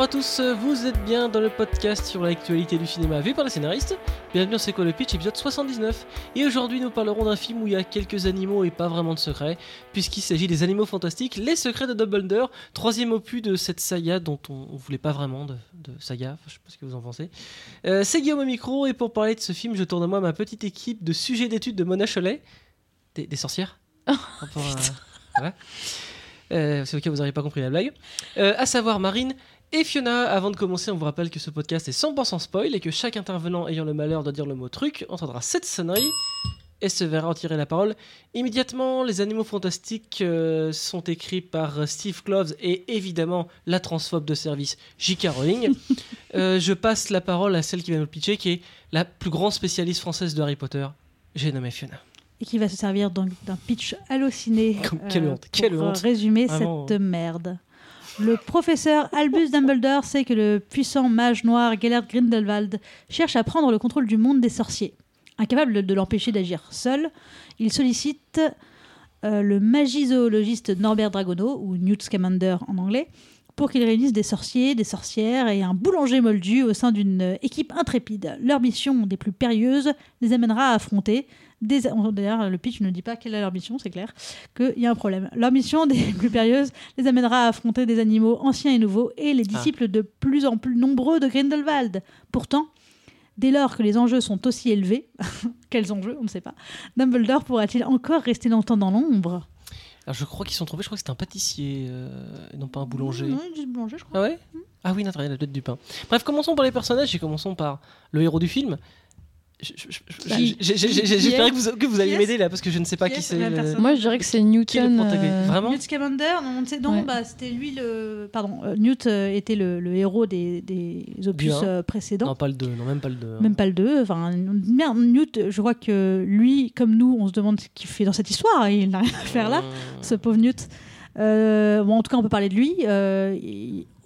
Bonjour à tous, vous êtes bien dans le podcast sur l'actualité du cinéma vu par les scénaristes. Bienvenue dans C'est quoi le pitch, épisode 79. Et aujourd'hui nous parlerons d'un film où il y a quelques animaux et pas vraiment de secrets, puisqu'il s'agit des animaux fantastiques, Les secrets de Dumbledore, troisième opus de cette saga dont on, voulait pas vraiment de, saga, je sais pas ce que vous en pensez. Euh, c'est Guillaume au micro, et pour parler de ce film, je tourne à moi ma petite équipe de sujets d'études de Mona Cholet. Des, sorcières oh, euh, c'est ok, vous n'auriez pas compris la blague. Euh, à savoir Marine et Fiona. Avant de commencer, on vous rappelle que ce podcast est 100% spoil et que chaque intervenant ayant le malheur de dire le mot truc entendra cette sonnerie et se verra en tirer la parole immédiatement. Les animaux fantastiques euh, sont écrits par Steve Kloves et évidemment la transphobe de service J.K. Rowling. je passe la parole à celle qui va nous le pitcher, qui est la plus grande spécialiste française de Harry Potter. J'ai nommé Fiona et qui va se servir d'un pitch halluciné quelle honte, quelle pour honte. résumer cette merde. Le professeur Albus Dumbledore sait que le puissant mage noir Gellert Grindelwald cherche à prendre le contrôle du monde des sorciers. Incapable de l'empêcher d'agir seul, il sollicite euh, le magizoologiste Norbert Dragono, ou Newt Scamander en anglais, pour qu'il réunisse des sorciers, des sorcières et un boulanger moldu au sein d'une équipe intrépide. Leur mission des plus périlleuses les amènera à affronter D'ailleurs, le pitch ne dit pas quelle est leur mission, c'est clair qu'il y a un problème. Leur mission des plus périlleuses les amènera à affronter des animaux anciens et nouveaux et les ah. disciples de plus en plus nombreux de Grindelwald. Pourtant, dès lors que les enjeux sont aussi élevés, quels enjeux, on ne sait pas, Dumbledore pourra-t-il encore rester longtemps dans l'ombre? Alors je crois qu'ils sont trouvés, je crois que c'était un pâtissier, euh, non pas un boulanger. Non, non boulanger, je crois. Ah ouais? Mm. Ah oui, non, la tête du pain. Bref, commençons par les personnages et commençons par le héros du film. J'espérais que, que vous, alliez m'aider là parce que je ne sais pas qui, c'est. Moi je dirais que c'est Newton. Euh... Vraiment Newt Scamander, non, bah, c'était lui le. Pardon, euh, Newt euh, était le, le, héros des, des opus euh, précédents. Non, pas le 2, non, même pas le 2. Hein. Même pas le 2. Enfin, merde, Newt, je crois que lui, comme nous, on se demande ce qu'il fait dans cette histoire. Il n'a rien à faire là, ce pauvre Newt. Bon, en tout cas, on peut parler de lui.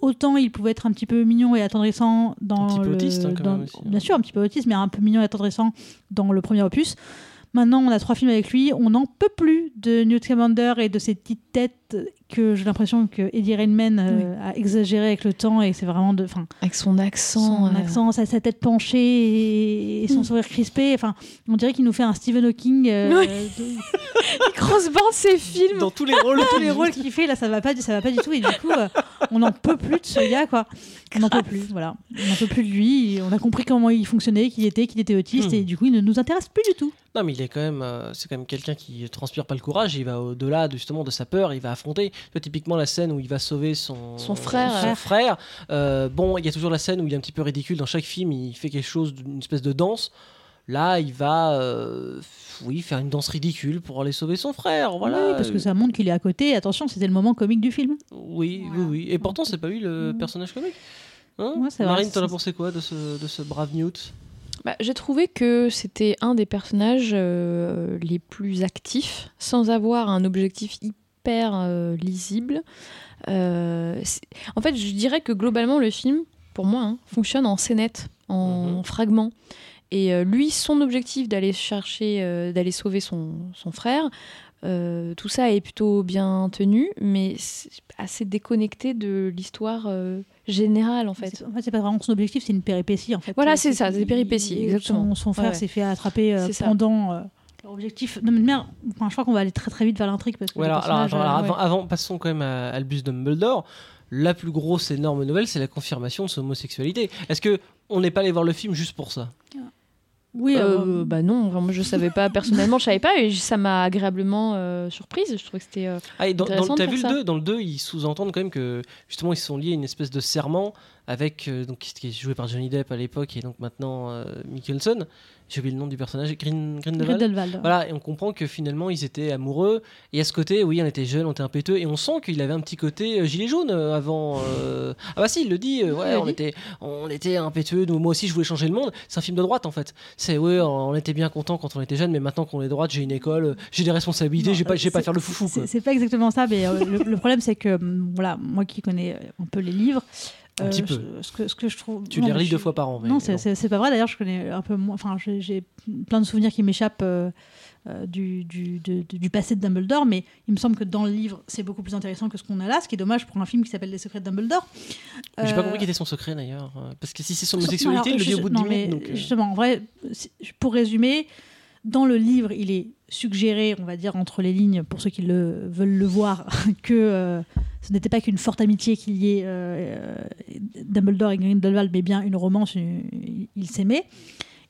autant il pouvait être un petit peu mignon et attendrissant dans un petit peu le, autiste, hein, quand même aussi, bien sûr un petit peu autiste mais un peu mignon et attendrissant dans le premier opus maintenant on a trois films avec lui. On n'en peut plus de Newt Scamander et de ses petites têtes que j'ai l'impression que Eddie Redmayne euh, a exagéré avec le temps et c'est vraiment de fin avec son accent son accent sa, tête penchée et, son mm. sourire crispé. Enfin on dirait qu'il nous fait un Stephen Hawking euh, il crossbande ses films. Dans tous les rôles tous les rôles qu'il fait là ça va pas ça va pas du tout. Et du coup euh, on n'en peut plus de ce gars quoi. On n'en peut plus voilà. On n'en peut plus de lui. On a compris comment il fonctionnait qu'il était qu'il était autiste mm. et du coup il ne nous intéresse plus du tout non mais il est quand même c'est quand même quelqu'un qui transpire pas le courage il va au-delà justement de sa peur il va affronter typiquement la scène où il va sauver son, son frère. Son frère. Euh, bon, il y a toujours la scène où il est un petit peu ridicule. Dans chaque film, il fait quelque chose, d'une espèce de danse. Là, il va, euh, oui, faire une danse ridicule pour aller sauver son frère. Voilà. Oui, parce que ça montre qu'il est à côté. Attention, c'était le moment comique du film. Oui, oui, oui. Et pourtant, c'est pas lui le mm. personnage comique. Hein Marine, t'en as pensé quoi de ce, de ce brave Newt? Bah, J'ai trouvé que c'était un des personnages euh, les plus actifs, sans avoir un objectif hyper euh, lisible. Euh, en fait, je dirais que globalement, le film, pour moi, hein, fonctionne en scénette, en mhm. fragments. Et lui, son objectif d'aller chercher, d'aller sauver son, son frère, tout ça est plutôt bien tenu, mais assez déconnecté de l'histoire générale en fait. En fait, c'est pas vraiment son objectif, c'est une péripétie en fait. Voilà, c'est ça, des péripéties, exactement. Son, frère s'est fait attraper pendant objectif. Non, mais enfin, je crois qu'on va aller très très vite vers l'intrigue. parce que alors, euh, avant, passons quand même à Albus Dumbledore. La plus grosse énorme nouvelle, c'est la confirmation de son homosexualité. Est-ce que on n'est pas allé voir le film juste pour ça? Oui, euh, euh, bah non, moi je savais pas personnellement, je savais pas et ça m'a agréablement surprise. Je trouvais que c'était ah, dans, T'as vu le 2 Dans le 2, ils sous-entendent quand même que justement ils sont liés à une espèce de serment avec donc qui est joué par Johnny Depp à l'époque et donc maintenant Mikkelsen j'ai oublié le nom du personnage, Green, Grindelwald. Voilà, et on comprend que finalement ils étaient amoureux. Et à ce côté, oui, on était jeunes, on était impétueux, et on sent qu'il avait un petit côté euh, gilet jaune euh, avant. Euh, ah bah si, il le dit, ouais, on, Était, on était impétueux, nous, moi aussi je voulais changer le monde. C'est un film de droite en fait. C'est, oui, on était bien content quand on était jeune, mais maintenant qu'on est droite, j'ai une école, j'ai des responsabilités, j'ai pas, j'ai pas faire le foufou. C'est pas exactement ça, mais le, problème c'est que, voilà, moi qui connais un peu les livres, Un petit Euh, peu. Ce que, ce que je trouve. Tu non, les relis je deux fois par an. mais Non, c'est- pas vrai. D'ailleurs, je connais un peu moins. Enfin, j'ai- plein de souvenirs qui m'échappent euh, euh, du, du, de- de- du passé de Dumbledore, mais il me semble que dans le livre, c'est beaucoup plus intéressant que ce qu'on a là, ce qui est dommage pour un film qui s'appelle Les Secrets de Dumbledore. J'ai pas compris quel était son secret d'ailleurs. Parce que si c'est son homosexualité, il le dit au bout de non, 10 mais minutes. Justement, en vrai, pour résumer, dans le livre, il est suggéré, on va dire, entre les lignes, pour ceux qui le, veulent le voir, que euh, ce n'était pas qu'une forte amitié qu'il y ait euh, euh, Dumbledore et Grindelwald, mais bien une romance, une- ils s'aimaient.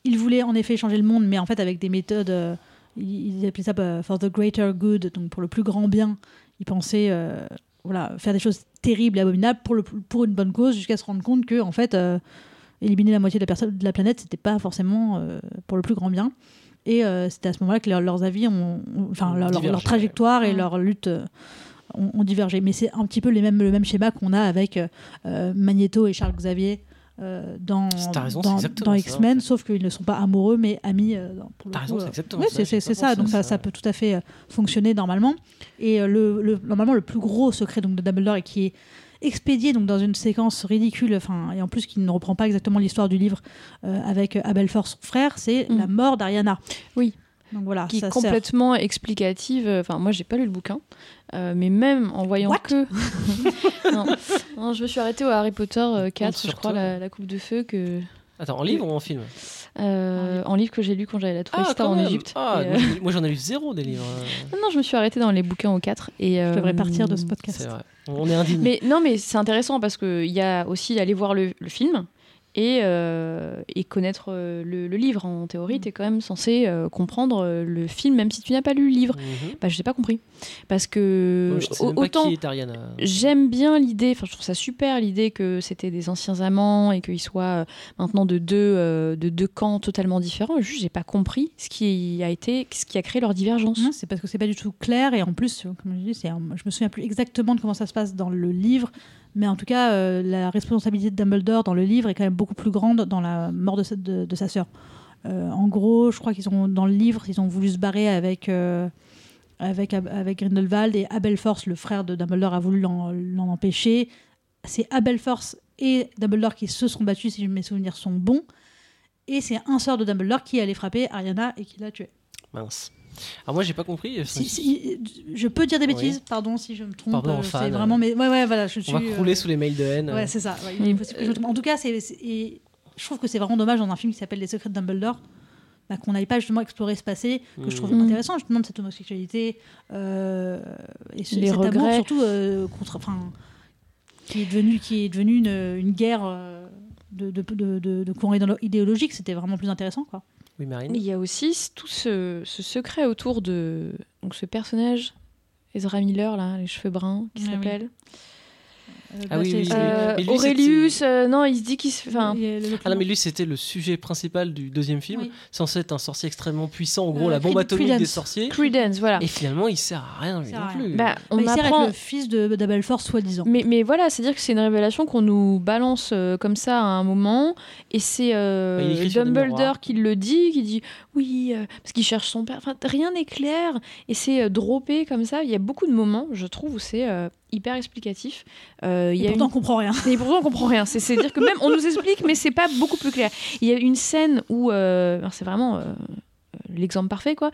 Il voulait en effet changer le monde, mais en fait avec des méthodes, euh, ils ils appelaient ça for the greater good, donc pour le plus grand bien. Ils pensaient voilà, faire des choses terribles et abominables pour, une bonne cause, jusqu'à se rendre compte que fait, éliminer la moitié de la, de la planète, c'était pas forcément pour le plus grand bien. Et euh, c'était à ce moment-là que leur- leurs avis ont, enfin leur, leur- trajectoire et ouais. leur lutte euh, ont, ont divergé. Mais c'est un petit peu les mêmes, le même schéma qu'on a avec euh, Magneto et Charles Xavier. euh, dans, raison, dans, X-Men, en fait. sauf qu'ils ne sont pas amoureux mais amis. euh, T'as raison, c'est exactement oui, ça. c'est ça, donc ça, ça peut tout à fait euh, fonctionner normalement. Et euh, le, le- normalement, le plus gros secret donc, de Dumbledore et qui est expédié donc, dans une séquence ridicule, enfin, et en plus qui ne reprend pas exactement l'histoire du livre euh, avec Abelfort, son frère, c'est Mm. la mort d'Ariana. Oui. Donc voilà, qui ça est sert. complètement explicative. Enfin, moi, j'ai pas lu le bouquin, euh, mais même en voyant What? que. non. Non, je me suis arrêtée au Harry Potter euh, 4, sur je crois, la, la Coupe de Feu, que, Attends, en livre ou en film? Euh, en livre que j'ai lu quand j'allais à la Tourista quand en même. Égypte. Ah, moi, euh, j'en ai- moi, j'en ai lu zéro des livres. euh, Non, non, je me suis arrêtée dans les bouquins au 4. Et, Je devrais euh, partir de ce podcast. C'est vrai. Mais non, mais c'est intéressant parce qu'il y a aussi aller voir le film et, euh, et connaître euh, le, le livre. En théorie, Mm. tu es quand même censé euh, comprendre le film, même si tu n'as pas lu le livre. Mhm. Bah, je n'ai pas compris. Parce que autant j'aime bien l'idée, enfin, je trouve ça super l'idée que c'était des anciens amants et qu'ils soient maintenant de deux, de deux camps totalement différents. Juste, j'ai pas compris ce qui a été, ce qui a créé leur divergence. Non, c'est parce que c'est pas du tout clair et en plus, comme je dis, c'est je me souviens plus exactement de comment ça se passe dans le livre, mais en tout cas, euh, la responsabilité de Dumbledore dans le livre est quand même beaucoup plus grande dans la mort de sa, sœur. Euh, en gros, je crois qu'ils ont dans le livre, ils ont voulu se barrer avec euh, avec Grindelwald et Abelforce, le frère de Dumbledore, a voulu l'en l'en empêcher. C'est Abelforce et Dumbledore qui se sont battus, si mes souvenirs sont bons. Et c'est un sort de Dumbledore qui allait frapper Ariana et qui l'a tué. Mince. Alors moi j'ai pas compris. euh, Si- si- je peux dire des bêtises, pardon si je me trompe. Pardon, euh, fan. vraiment, mais ouais, ouais, voilà, je suis. On va crouler euh, sous les mails de haine. Ouais, c'est ça. ouais, Mm. En tout cas, c'est, c'est- et je trouve que c'est vraiment dommage dans un film qui s'appelle Les Secrets de Dumbledore. bah, qu'on n'aille pas justement explorer ce passé que je trouve Mm. intéressant justement de cette homosexualité euh, et ce, Les cet amour surtout euh, contre enfin qui est devenu qui est devenu une, une guerre euh, de, de, de, de, de courant idéolo- idéologique c'était vraiment plus intéressant quoi Oui, Marine. Mais il y a aussi tout ce, ce secret autour de donc ce personnage, Ezra Miller, là, les cheveux bruns, qui Ah s'appelle. Ah bah, oui, c'est- oui. Euh, lui, Aurelius, euh, non, il se dit qu'il se. Enfin, Ah non, mais lui, c'était le sujet principal du deuxième film. Oui. Censé être un sorcier extrêmement puissant, en gros, Euh, la bombe atomique des sorciers. Credence, voilà. Et finalement, il sert à rien, lui sert à non rien. plus. Bah, on Bah, il sert apprend. avec le fils de d'Abelfort soi-disant Mais, mais voilà, c'est-à-dire que c'est une révélation qu'on nous balance euh, comme ça à un moment, et c'est euh, Bah. Dumbledore qui le dit, qui dit oui, euh, parce qu'il cherche son père. Enfin, rien n'est clair, et c'est euh, droppé comme ça. Il y a beaucoup de moments, je trouve, où c'est euh, hyper explicatif. Euh, y et a pourtant une- on comprend rien Et pourtant, on comprend rien. C'est- C'est-à-dire que même on nous explique, mais c'est pas beaucoup plus clair. Il y a une scène où, euh, c'est vraiment euh, l'exemple parfait, quoi.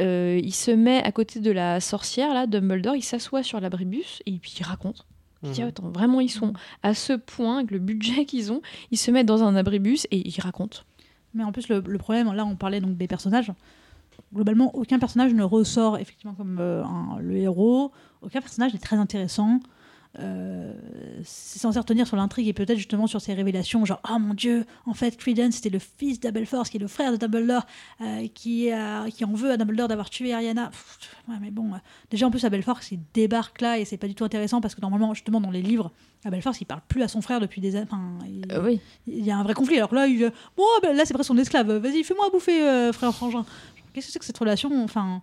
Euh, il se met à côté de la sorcière, là, Dumbledore, il s'assoit sur l'abribus et puis il raconte. Il dit, Mhm. attends, vraiment, ils sont à ce point, avec le budget qu'ils ont, ils se mettent dans un abribus et ils racontent. Mais en plus, le, le problème, là, on parlait donc des personnages. Globalement, aucun personnage ne ressort effectivement comme euh, un- le héros. Aucun personnage n'est très intéressant. Euh, c'est censé retenir sur l'intrigue et peut-être justement sur ces révélations, genre ah mon dieu, en fait Credence c'était le fils d'Abelforce qui est le frère de Dumbledore euh, qui, a- qui en veut à Dumbledore d'avoir tué Ariana. Pff, ouais, mais bon, euh, déjà en plus Abelforce il débarque là et c'est pas du tout intéressant parce que normalement justement dans les livres, Abelforce il parle plus à son frère depuis des années. Il- oui. il y a un vrai conflit. Alors que là, il, bon, ben, là, c'est presque son esclave. Vas-y, fais-moi bouffer, frère frangin. Qu'est-ce que c'est que cette relation Enfin,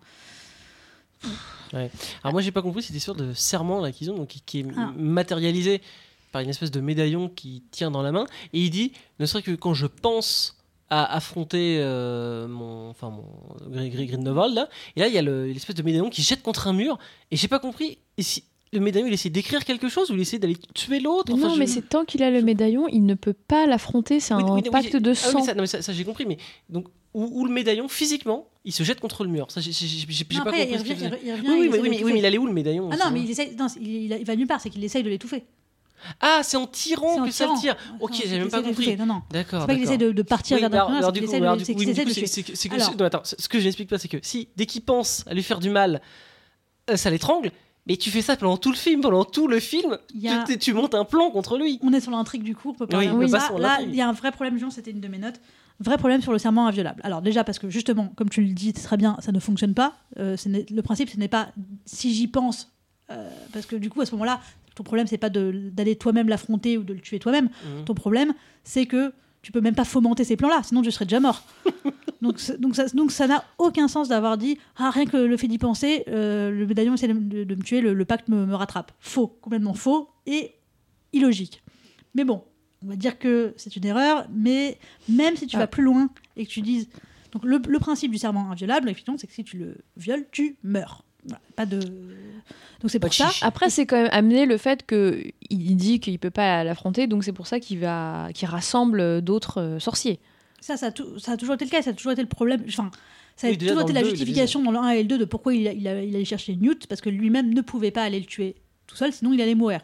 Alors moi, j'ai pas compris cette histoire de serment là qu'ils ont, donc qui, qui est Ah. matérialisé par une espèce de médaillon qui tient dans la main. Et il dit, ne serait que quand je pense à affronter euh, mon, enfin mon Gr- Gr- Grindelwald là, et là il y a le- l'espèce de médaillon qui jette contre un mur. Et j'ai pas compris. Et si, le médaillon, il essaie d'écrire quelque chose ou il essaie d'aller tuer l'autre Enfin, non, je- mais c'est tant qu'il a le médaillon, il ne peut pas l'affronter. C'est Oui, un oui, oui, pacte de ah oui, sang. mais ça, non, mais ça, ça, j'ai compris, mais donc où, où le médaillon physiquement, il se jette contre le mur. Ça, j'ai pas après, compris. il revient, il revient, Oui, oui, il mais, oui, de mais, l'étouffer. oui, mais il allait où le médaillon Ah non, mais il, essaye, non, il, va nulle part, c'est qu'il essaye de l'étouffer. Ah, c'est en tirant que ça le tire. Ok, j'ai même pas compris. Non, non. D'accord. C'est pas qu'il essaie de, partir vers du c'est qu'il essaie de- non, attends, ce que je n'explique pas, c'est que si dès qu'il pense à lui faire du mal, euh, ça l'étrangle, mais tu fais ça pendant tout le film, pendant tout le film, tu, montes un plan contre lui. On est sur l'intrigue du coup, on peut pas Là, il y a un vrai problème, Jean, c'était une de mes notes. Vrai problème sur le serment inviolable. Alors déjà parce que justement, comme tu le dis très bien, ça ne fonctionne pas. Euh, ce le principe, ce n'est pas si j'y pense, euh, parce que du coup à ce moment-là, ton problème c'est pas d'aller toi-même l'affronter ou de le tuer toi-même. Mhm. Ton problème, c'est que tu peux même pas fomenter ces plans-là, sinon tu serais déjà mort. donc, donc, ça, donc ça n'a aucun sens d'avoir dit ah rien que le fait d'y penser, euh, le médaillon essaie de, de- de me tuer, le, le pacte me, me rattrape. Faux, complètement faux et illogique. Mais bon, on va dire que c'est une erreur, mais même si tu Ah. vas plus loin et que tu dises donc le, le principe du serment inviolable, effectivement, c'est que si tu le violes, tu meurs. Voilà, pas de donc c'est Pas pour de ça. Après, c'est quand même amené le fait que il dit qu'il peut pas l'affronter, donc c'est pour ça qu'il va, qu'il rassemble d'autres euh, sorciers. Ça, ça a, ça a toujours été le cas, ça a toujours été le problème. Enfin, ça a Oui, toujours été la justification dans le 1 et le 2 de pourquoi il, a- il, a- il allait chercher Newt, parce que lui-même ne pouvait pas aller le tuer tout seul, sinon il allait mourir.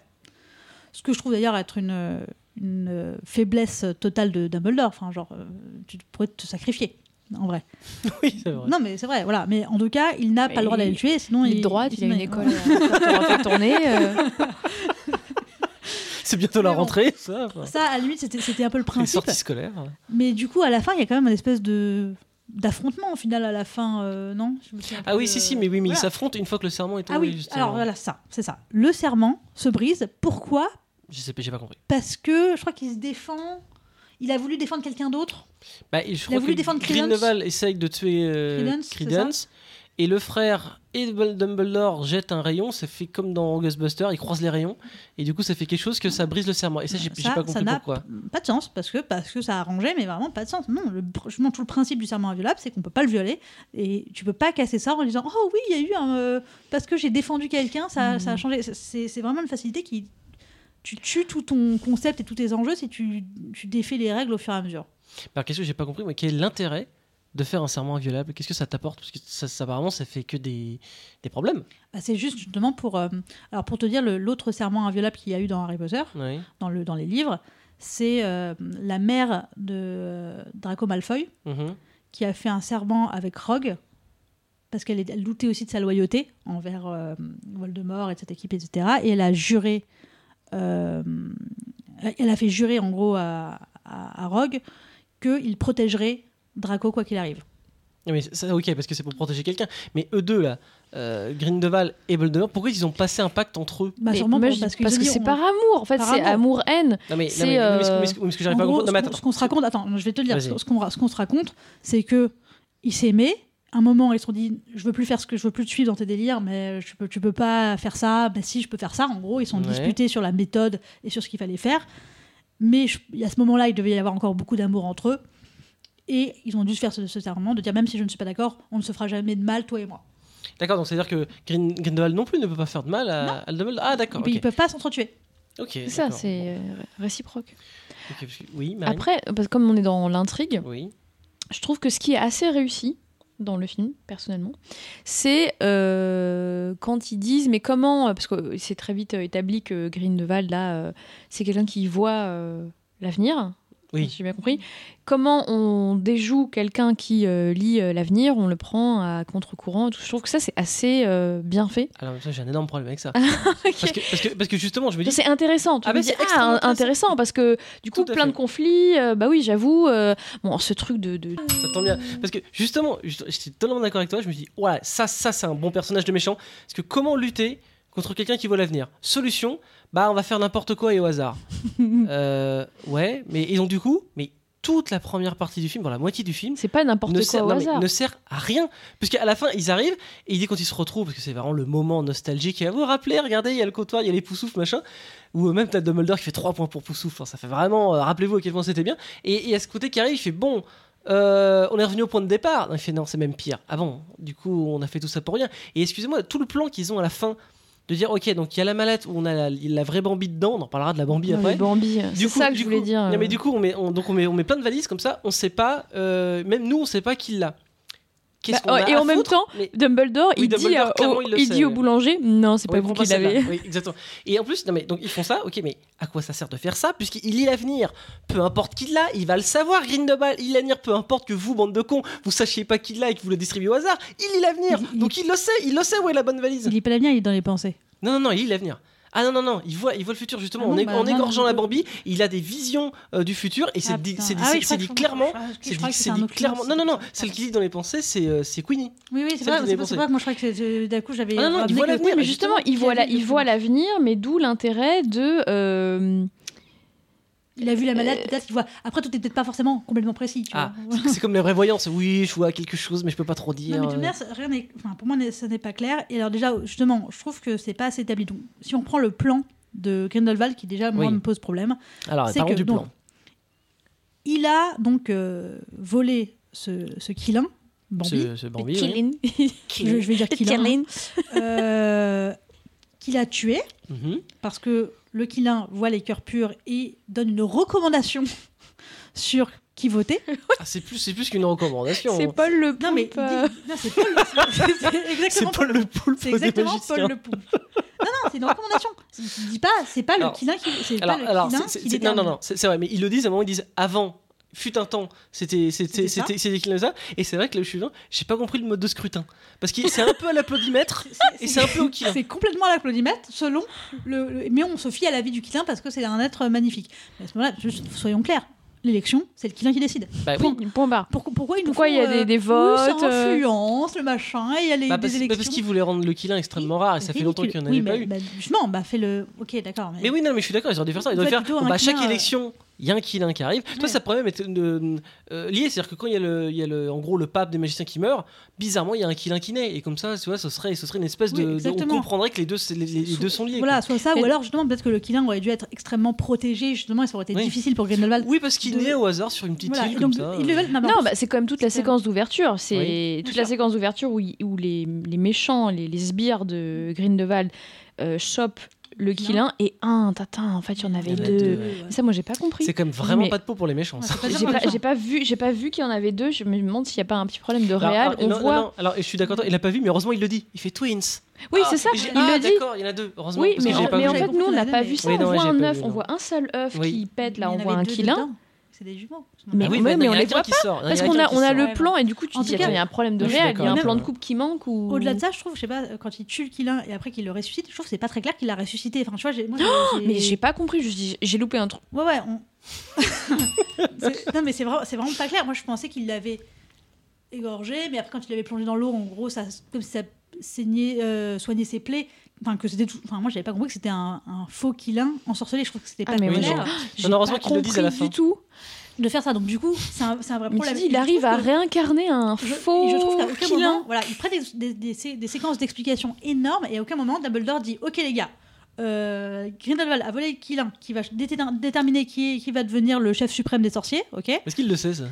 Ce que je trouve d'ailleurs être une, une euh, faiblesse totale de Dumbledore. Enfin, genre, euh, tu pourrais te sacrifier, en vrai. Oui, c'est vrai. Non, mais c'est vrai, voilà. Mais en tout cas, il n'a pas le droit d'aller le tuer, sinon Il il est droite, il a sinon une école euh, pour faire tourner. euh. C'est bientôt la rentrée, ça. Ça, à la limite, c'était c'était un peu le Les principe. sorties scolaires. Mais du coup, à la fin, il y a quand même une espèce de d'affrontement au final à la fin, euh, non? Je me souviens Ah oui, si, euh, si, mais oui, mais ils voilà. s'affrontent une fois que le serment est tombé. Ah oui, justement. alors voilà, ça, c'est ça. Le serment se brise. Pourquoi Je sais pas, j'ai pas compris. Parce que je crois qu'il se défend. Il a voulu défendre quelqu'un d'autre. Bah, je crois voulu que défendre Credence. Grindelwald essaye de tuer euh, Credence, et le frère et Dumbledore jettent un rayon, ça fait comme dans Ghostbusters, ils croisent les rayons, et du coup ça fait quelque chose que ça brise le serment. Et ça, j'ai Ça, pas ça compris n'a pourquoi. Pas de sens, parce que, parce que ça a arrangé, mais vraiment pas de sens. Non, le, justement, tout le principe du serment inviolable, c'est qu'on peut pas le violer, et tu peux pas casser ça en disant Oh oui, il y a eu un. euh, parce que j'ai défendu quelqu'un, ça, ça a changé. C'est vraiment une facilité qui. Tu tues tout ton concept et tous tes enjeux si tu, tu défais les règles au fur et à mesure. Alors, qu'est-ce que j'ai pas compris moi, Quel est l'intérêt de faire un serment inviolable? Qu'est-ce que ça t'apporte? Parce que ça, ça, apparemment, ça fait que des, des problèmes. Bah, c'est juste justement pour. euh, alors, pour te dire, l'autre serment inviolable qu'il y a eu dans Harry Potter, Oui. dans, le, dans les livres, c'est euh, la mère de euh, Draco Malfoy Mhm. qui a fait un serment avec Rogue parce qu'elle doutait aussi de sa loyauté envers euh, Voldemort et cette équipe, etc. Et elle a juré. Euh, elle a fait jurer en gros à, à, à Rogue qu'il protégerait Draco quoi qu'il arrive. Mais ça, ok, parce que c'est pour protéger quelqu'un. Mais eux deux, là, euh, Grindelwald et Voldemort, pourquoi ils ont passé un pacte entre eux? Bah, sûrement parce, que c'est on- par amour, en fait, c'est amour. amour-haine. Non, mais, C'est, euh, mais ce, mais ce que En j'arrive pas à gros, comprendre. Ce qu'on- se raconte, attends, je vais te le dire, ce qu'on ce qu'on se raconte, c'est que ils s'aimaient. Un moment, ils se sont dit, je veux plus faire ce que je veux plus te suivre dans tes délires, mais tu peux, tu peux pas faire ça. Mais si, je peux faire ça. En gros, ils sont Ouais. disputés sur la méthode et sur ce qu'il fallait faire. Mais je- à ce moment-là, il devait y avoir encore beaucoup d'amour entre eux. Et ils ont dû se faire ce, ce serment de dire, même si je ne suis pas d'accord, on ne se fera jamais de mal, toi et moi. D'accord, donc c'est-à-dire que Grin- Grindelwald non plus ne peut pas faire de mal à, Dumbledore. Ah, d'accord. puis, ok. ils peuvent pas s'entretuer. Ok, ça, c'est euh, réciproque. Ok, parce que- Oui, Marine Après, parce que comme on est dans l'intrigue, Oui. je trouve que ce qui est assez réussi dans le film, personnellement, c'est euh, quand ils disent, mais comment, parce que c'est très vite euh, établi que Grindelwald, là, euh, c'est quelqu'un qui voit euh, l'avenir, Oui. si j'ai bien compris. Comment on déjoue quelqu'un qui euh, lit euh, l'avenir, on le prend à contre-courant, je trouve que ça, c'est assez euh, bien fait. Alors, ça, j'ai un énorme problème avec ça. Parce, que, parce, que, parce que justement, je me dis. C'est intéressant. Tu Ah me dis, c'est ah, intéressant. parce que du coup, plein fait. de conflits. bah oui, j'avoue. bon, ce truc de, de- Ça tombe bien. Parce que justement, j'étais totalement d'accord avec toi. Je me dis, ouais, ça, ça c'est un bon personnage de méchant. Parce que comment lutter contre quelqu'un qui voit l'avenir Solution, bah, on va faire n'importe quoi et au hasard. Euh, ouais, mais et donc du coup, mais toute la première partie du film, dans la moitié du film, c'est pas n'importe quoi sert, au non, hasard. ne sert à rien. Puisqu'à la fin, ils arrivent et il dit quand ils se retrouvent, parce que c'est vraiment le moment nostalgique, et à vous rappeler, regardez, il y a le comptoir, il y a les poussoufs, machin. Ou même t'as Dumbledore qui fait 3 points pour poussouf. Enfin, ça fait vraiment, euh, rappelez-vous à quel point c'était bien. Et, et à ce côté qui arrive, il fait bon. euh, on est revenu au point de départ. Non, il fait non, c'est même pire. Ah bon, du coup, on a fait tout ça pour rien. Et excusez-moi, tout le plan qu'ils ont à la fin de dire ok, donc il y a la mallette où on a la, la vraie Bambi dedans, on en parlera de la Bambi après. Bambi, c'est Du coup- ça que je voulais coup- dire. Non, mais euh. du coup, on met, on- donc on met, on met plein de valises comme ça, on sait pas, euh, même nous, on sait pas qui l'a. Qu'est-ce Bah, qu'on a et en même foutre temps, Mais- Dumbledore, Oui, il dit, Dumbledore, euh, clairement, au, il le il sait, dit au ouais. boulanger, non, c'est pas vous qui l'avez. Oui, exactement. Et en plus, non mais donc ils font ça, ok, mais à quoi ça sert de faire ça Puisqu'il lit l'avenir? Peu importe qui l'a, il va le savoir, Grindelwald. Il lit l'avenir, peu importe que vous, bande de cons, vous sachiez pas qui l'a et que vous le distribuez au hasard. Il lit l'avenir. Donc il le sait, il le sait où est la bonne valise. Il lit pas l'avenir, il est dans les pensées. Non, non, non, il lit l'avenir. Ah non, non, non, il voit, il voit le futur justement. Ah en, é- bah, en non, égorgeant non, la. Bambi, il a des visions euh, du futur et c'est Ah, dit, dit- Ah oui, dit clairement. C'est dit, dit clairement. Non, non, non, celle qui lit dans les pensées, c'est euh, c'est Queenie. Oui, oui, c'est vrai, c'est pas que moi je crois que d'un coup j'avais. Ah non, non, il voit l'avenir, mais justement, il voit, l'avenir, mais d'où l'intérêt de. Euh, Il a vu la Euh, malade, peut-être qu'il voit. Après, tout est peut-être pas forcément complètement précis. Tu Ah, c'est comme les vraie voyance. Oui, je vois quelque chose, mais je peux pas trop dire. Non, mais de euh. manière, rien n'est- enfin, pour moi, n'est- ça n'est pas clair. Et alors, déjà, justement, je trouve que c'est pas assez établi. Donc, si on prend le plan de Grindelwald, qui déjà, moi, Oui. me pose problème, Alors, c'est que, du donc, plan. il a donc euh, volé ce, ce Quilin, Bambi. Ce, ce Bambi. oui. Killing. Je, je vais dire Quilin. Killing. euh, qu'il a tué, Mhm. parce que le Quilin voit les cœurs purs et donne une recommandation sur qui voter. Ah, c'est plus, c'est plus qu'une recommandation. C'est Paul le Non, mais Poulpe, euh, c'est Paul. exactement Paul le poulpe C'est exactement. Paul le Poulpe. Non, non, c'est une recommandation. Il dit pas, c'est pas Alors- le Quilin qui, c'est Alors, pas le alors Quilin qui non, non, non, c'est c'est vrai, mais ils le disent à un moment, ils disent avant. Fut un temps, c'était c'était C'était ça. et c'est vrai que là où je suis venu, j'ai pas compris le mode de scrutin parce que c'est un peu à l'applaudimètre et c'est un peu au Quilin. C'est complètement à l'applaudimètre, selon le, le- Mais on se fie à l'avis du Quilin parce que c'est un être magnifique. Mais à ce moment-là, juste, soyons clairs, l'élection, c'est le Quilin qui décide. Bah oui. point, point barre. Pourquoi, pourquoi ils nous Pourquoi font, il y a des- euh, des votes, euh, influence, le machin, et il y a les, Bah, des parce, bah, élections. parce qu'ils voulaient rendre le Quilin extrêmement rare et ça fait longtemps qu'il n'y en avait oui, pas mais, eu. bah, justement, bah fais le. Ok, d'accord. Mais, Mais oui, non, mais je suis d'accord, ils auraient dû faire ça. Ils auraient dû faire. bon, bah, chaque euh, élection, il y a un Quilin qui arrive. Toi, Ouais. ça pourrait même être euh, euh, lié. C'est-à-dire que quand il y, a le, il y a le, en gros le pape des magiciens qui meurt, bizarrement, il y a un Quilin qui naît. Et comme ça, tu vois, ce serait, ce serait une espèce Oui, de. de- on comprendrait que les deux, les, les deux sont liés. Voilà, quoi. soit ça, ou alors justement, peut-être que le Quilin aurait dû être extrêmement protégé, justement, et ça aurait été Oui. difficile pour Grindelwald. Oui, parce qu'il de- naît au hasard sur une petite Voilà, île comme donc, ça. ils le veulent- non, bah, c'est quand même toute la séquence d'ouverture. C'est Oui. toute Bien la sûr. séquence d'ouverture où, il- où les, les méchants, les, les sbires de Grindelwald euh, chopent le Quilin et un tatin. En fait, il y en avait deux. deux, ouais. Ça, moi, j'ai pas compris. C'est quand même vraiment Mais- pas de peau pour les méchants. Ouais, pas J'ai pas, vu, j'ai pas vu qu'il y en avait deux. Je me demande s'il y a pas un petit problème de Alors, réal. alors, On non, non, voit. non, alors, je suis d'accord, il a pas vu, mais heureusement, il le dit. Il fait twins. Oui, Ah, c'est ça. Il ah, le dit. d'accord, il y en a deux. Heureusement, Oui, mais, que en, mais en fait, nous, on n'a pas vu mais- ça. On voit un œuf, on voit un seul œuf qui pète. Là, on en voit un Quilin. C'est des jumeaux. Mais- Ah oui, mais on a les voit sort. Y Parce qu'on a, on a sort. le plan et du coup, tu En dis, il y a un problème de réal. Il y a un plan de coupe qui manque ou. Au-delà de ça, je trouve, je sais pas, quand il tue le Quilin et après qu'il le ressuscite, je trouve que c'est pas très clair qu'il l'a ressuscité. Enfin, tu vois, j'ai. moi, j'ai- Mais j'ai pas compris. Je dis, j'ai loupé un truc. Ouais, ouais. on- non, mais c'est vraiment, c'est vraiment pas clair. Moi, je pensais qu'il l'avait égorgé, mais après, quand il l'avait plongé dans l'eau, en gros, ça, comme si ça saignait, euh, soignait ses plaies. Enfin, que c'était tout. Enfin, moi, j'avais pas compris que c'était un, un faux Quilin ensorcelé. Je trouve que c'était Ah, pas mais oui, clair. J'ai Non, heureusement pas qu'ils le disent à la compris fin. du tout. de faire ça. Donc, du coup, c'est un, c'est un vrai Mais problème. dis, il arrive à que- réincarner un Je, faux je trouve qu'à aucun Quilin. moment, voilà, il prend des, des- des sé- des séquences d'explications énormes et à aucun moment Dumbledore dit Ok les gars, euh, Grindelwald a volé le Quilin qui va déter- déterminer qui, est- qui va devenir le chef suprême des sorciers, ok? Est-ce qu'il le sait, ça?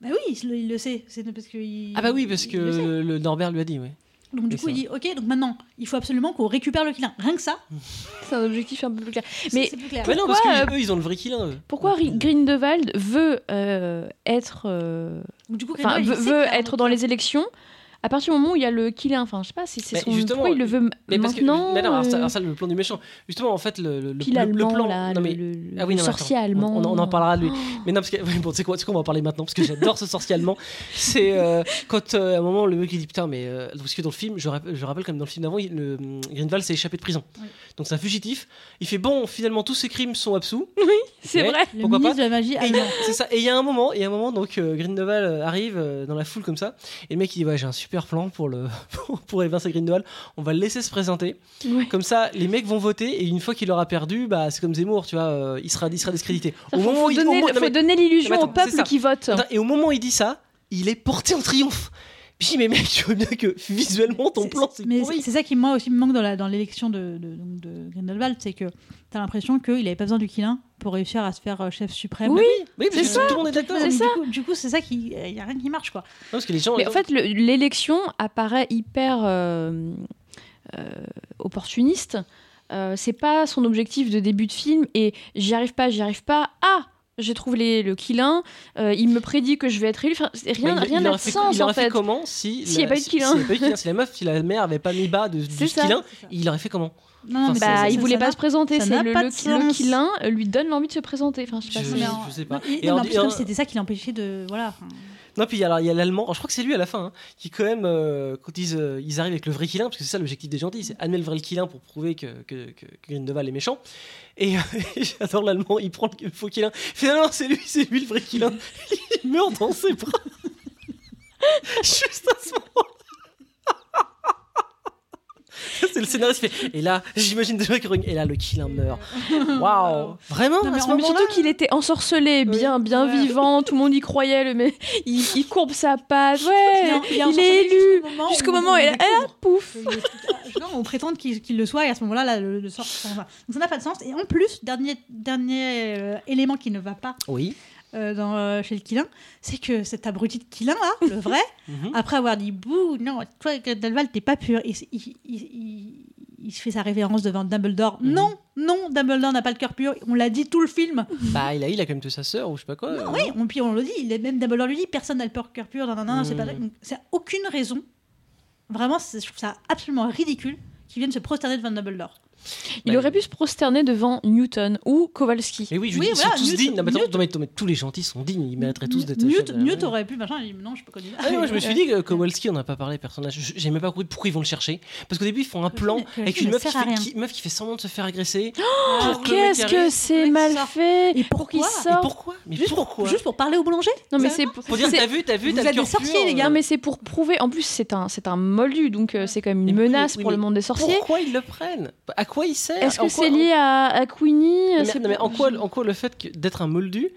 Bah oui, il, le- il le sait, c'est parce que il- Ah, bah oui, parce que il le sait. le Norbert lui a dit, oui. Donc du coup il dit Ok, donc maintenant il faut absolument qu'on récupère le Quilin. Rien que ça, C'est un objectif un peu plus clair. Mais c'est plus clair. Mais non, parce Pourquoi, qu'eux, ils ont le vrai Quilin, eux. pourquoi euh, Grindelwald veut euh, être, euh, Donc, du coup, enfin, Grindelwald, veut, être dans les élections à partir du moment où il y a le Quilin Enfin, je sais pas si c'est son. justement, il le veut Mais parce que, maintenant mais non, alors ça, euh, alors ça, le plan du méchant. Justement, en fait, le, le, le- le- plan. là, non, mais, ah oui, non, sorcier attends, allemand. On, on en parlera de lui. Mais non, parce que bon, tu sais quoi, on va en parler maintenant parce que j'adore ce sorcier allemand. C'est euh, quand euh, à un moment le mec il dit putain mais euh, parce que dans le film, je rappelle, je rappelle comme dans le film d'avant, Grindelwald s'est échappé de prison. Oui. Donc c'est un fugitif. Il fait bon, finalement tous ses crimes sont absous. C'est vrai. Le pourquoi ministre pas de la magie Et il y allemand. a- c'est ça. Et il y a un moment, il y a un moment donc euh, Grindelwald euh, arrive euh, dans la foule comme ça, et le mec il dit ouais j'ai un super plan pour le pour, pour évincer Grindelwald. On va le laisser se présenter. Ouais. Comme ça, les mecs vont voter et une fois qu'il aura perdu, bah c'est comme Zemmour, tu vois, euh, il sera il sera discrédité. Il faut, faut où il- donner, moment- faut mais- donner l'illusion au peuple qui vote. Attends, et au moment où il dit ça, il est porté en triomphe. Je dis, mais mec, tu vois bien que visuellement ton plan c'est mais pourri. c'est- ça qui moi aussi me manque dans la- dans l'élection de, de, donc, de Grindelwald, c'est que t'as l'impression qu'il avait pas besoin du Quilin pour réussir à se faire euh, chef suprême. Oui, Oui, c'est que tout le monde est d'accord. Du ça. coup- Du coup, c'est ça qui, il y a rien qui marche quoi. Non, parce que les gens. Mais en fait, le- l'élection apparaît hyper euh, euh, opportuniste. Euh, c'est pas son objectif de début de film et j'y arrive pas, j'y arrive pas. Ah, j'ai trouvé les- le Killin, euh, il me prédit que je vais être élu. Enfin, rien n'a de fait, sens il en fait fait. comment si S'il y a pas eu de si- Killin, si la meuf, si la mère avait pas mis bas de, du ça. Il aurait fait comment Non, non, mais Bah, ça- il voulait ça pas se présenter. C'est le, pas le, le. Killin euh, lui donne l'envie de se présenter. Enfin, je sais pas. Je- je sais. Et, Et non, en- en- comme c'était ça qui l'empêchait de. Voilà. Non, puis alors il y a l'allemand, je crois que c'est lui à la fin, hein, qui quand même, euh, quand ils, euh, ils arrivent avec le vrai Killin, parce que c'est ça l'objectif des gentils, c'est amener le vrai Killin pour prouver que, que, est méchant. Et, euh, j'adore l'allemand, il prend le faux Killin. Finalement, c'est lui, c'est lui le vrai Killin. Il meurt dans ses bras. Juste à ce moment c'est le scénariste qui fait. Et là, j'imagine déjà que et là le Killin meurt. Waouh, vraiment Non, mais à ce Mais surtout qu'il était ensorcelé, bien, bien Ouais. vivant, tout le monde y croyait, le mec, il, il courbe sa patte, ouais, Il est- il est il ensorcelé est élu, jusqu'au moment où pouf. il est- Non, on prétend qu'il le soit et à ce moment-là, là, le, le sort. Donc ça n'a pas de sens. Et en plus, dernier, dernier euh, élément qui ne va pas Oui. Euh, dans, euh, chez le Killin, c'est que cet abruti de Killin, là, le vrai, Mhm. après avoir dit Bouh, non, toi, Grindelwald, t'es pas pur. Il, il, il- il- il se fait sa révérence devant Dumbledore. Mhm. Non, non, Dumbledore n'a pas le cœur pur. On l'a dit tout le film. Bah, il a, il a quand même tué sa sœur ou je sais pas quoi. Non, euh, oui, on, puis on le dit. Il est même Dumbledore lui dit personne n'a le cœur pur. Non, non, non, c'est pas Mhm. vrai. C'est aucune raison. Vraiment, je trouve ça absolument ridicule qu'ils viennent se prosterner devant Dumbledore. Il Bah, aurait pu se prosterner devant Newton ou Kowalski. Mais oui, je Oui, dis, ils voilà, sont tous dignes. Non, mais attends, mais mais tous les gentils sont dignes. Ils mériteraient tous d'être. Newt, chefs, Newt aurait pu, machin. il dit, Non, je peux pas dire. Ah oui, moi je me suis dit que Kowalski, on n'a pas parlé personnage. J'ai même pas compris pourquoi ils vont le chercher. Parce qu'au début, ils font un plan avec ne une meuf qui, fait, qui- meuf qui fait semblant de se faire agresser. Mec Qu'est-ce que c'est mal fait Et pourquoi Et pourquoi Mais Juste pour, pourquoi juste pour parler au boulanger Non mais c'est Pour dire, c'est- t'as vu, t'as vu, t'as cœur des sorciers, les gars, euh, mais c'est pour prouver. En plus c'est un c'est un moldu donc euh, c'est quand même une menace pour le monde des sorciers. Pourquoi ils le prennent? À quoi il sert Est-ce que c'est lié à, à Queenie Non, mais, C'est- non, mais en, quoi, en quoi le fait d'être un moldu